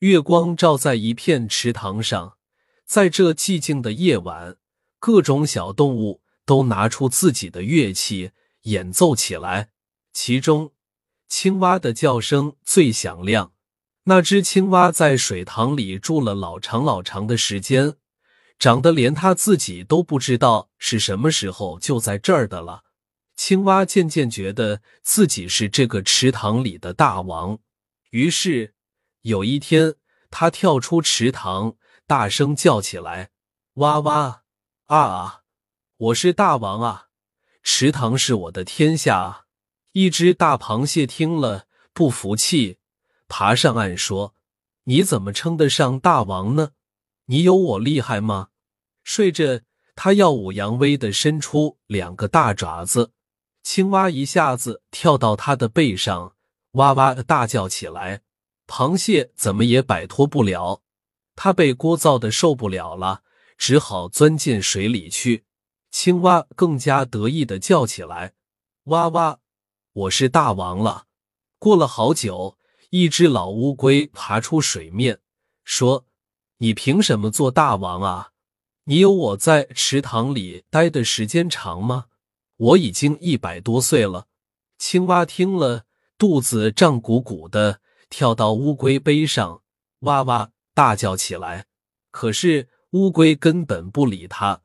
月光照在一片池塘上，在这寂静的夜晚，各种小动物都拿出自己的乐器演奏起来。其中，青蛙的叫声最响亮。那只青蛙在水塘里住了老长老长的时间，长得连它自己都不知道是什么时候就在这儿的了。青蛙渐渐觉得自己是这个池塘里的大王，于是有一天，他跳出池塘，大声叫起来：“哇哇啊啊！我是大王啊！池塘是我的天下！”一只大螃蟹听了，不服气，爬上岸说：“你怎么称得上大王呢？你有我厉害吗？”睡着，他耀武扬威的伸出两个大爪子。青蛙一下子跳到他的背上，哇哇的大叫起来。螃蟹怎么也摆脱不了，它被聒噪的受不了了，只好钻进水里去。青蛙更加得意的叫起来：“哇哇，我是大王了！”过了好久，一只老乌龟爬出水面，说：“你凭什么做大王啊？你有我在池塘里待的时间长吗？”我已经一百多岁了。青蛙听了，肚子胀鼓鼓的，跳到乌龟背上，哇哇大叫起来。可是乌龟根本不理他。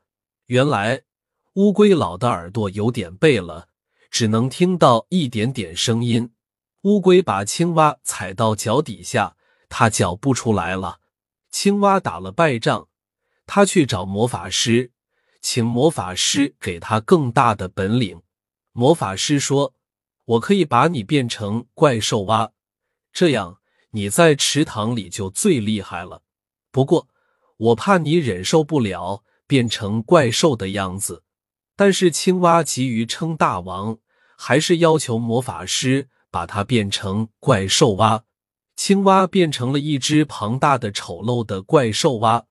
原来乌龟老的耳朵有点背了，只能听到一点点声音。乌龟把青蛙踩到脚底下，它叫不出来了。青蛙打了败仗，他去找魔法师。请魔法师给他更大的本领。魔法师说：“我可以把你变成怪兽蛙，这样你在池塘里就最厉害了。不过我怕你忍受不了变成怪兽的样子。”但是青蛙急于称大王，还是要求魔法师把它变成怪兽蛙。青蛙变成了一只庞大的、丑陋的怪兽蛙，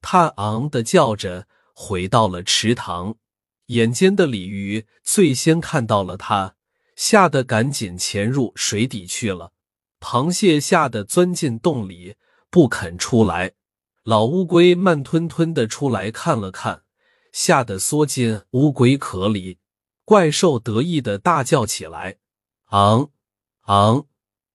它昂的叫着。回到了池塘，眼尖的鲤鱼最先看到了它，吓得赶紧潜入水底去了。螃蟹吓得钻进洞里不肯出来。老乌龟慢吞吞的出来看了看，吓得缩进乌龟壳里。怪兽得意的大叫起来：“昂昂！”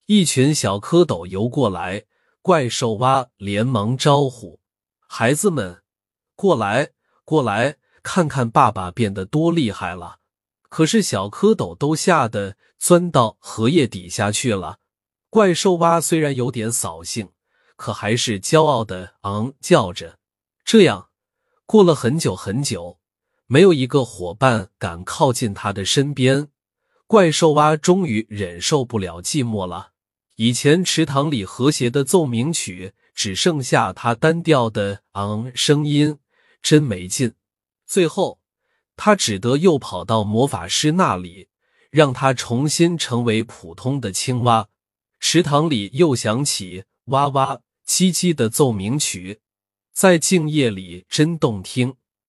一群小蝌蚪游过来，怪兽蛙连忙招呼：“孩子们，过来。”过来看看爸爸变得多厉害了！可是小蝌蚪都吓得钻到荷叶底下去了。怪兽蛙虽然有点扫兴，可还是骄傲的昂叫着。这样过了很久很久，没有一个伙伴敢靠近他的身边。怪兽蛙终于忍受不了寂寞了。以前池塘里和谐的奏鸣曲，只剩下他单调的昂声音。真没劲！最后，他只得又跑到魔法师那里，让他重新成为普通的青蛙。池塘里又响起哇哇唧唧的奏鸣曲，在静夜里真动听。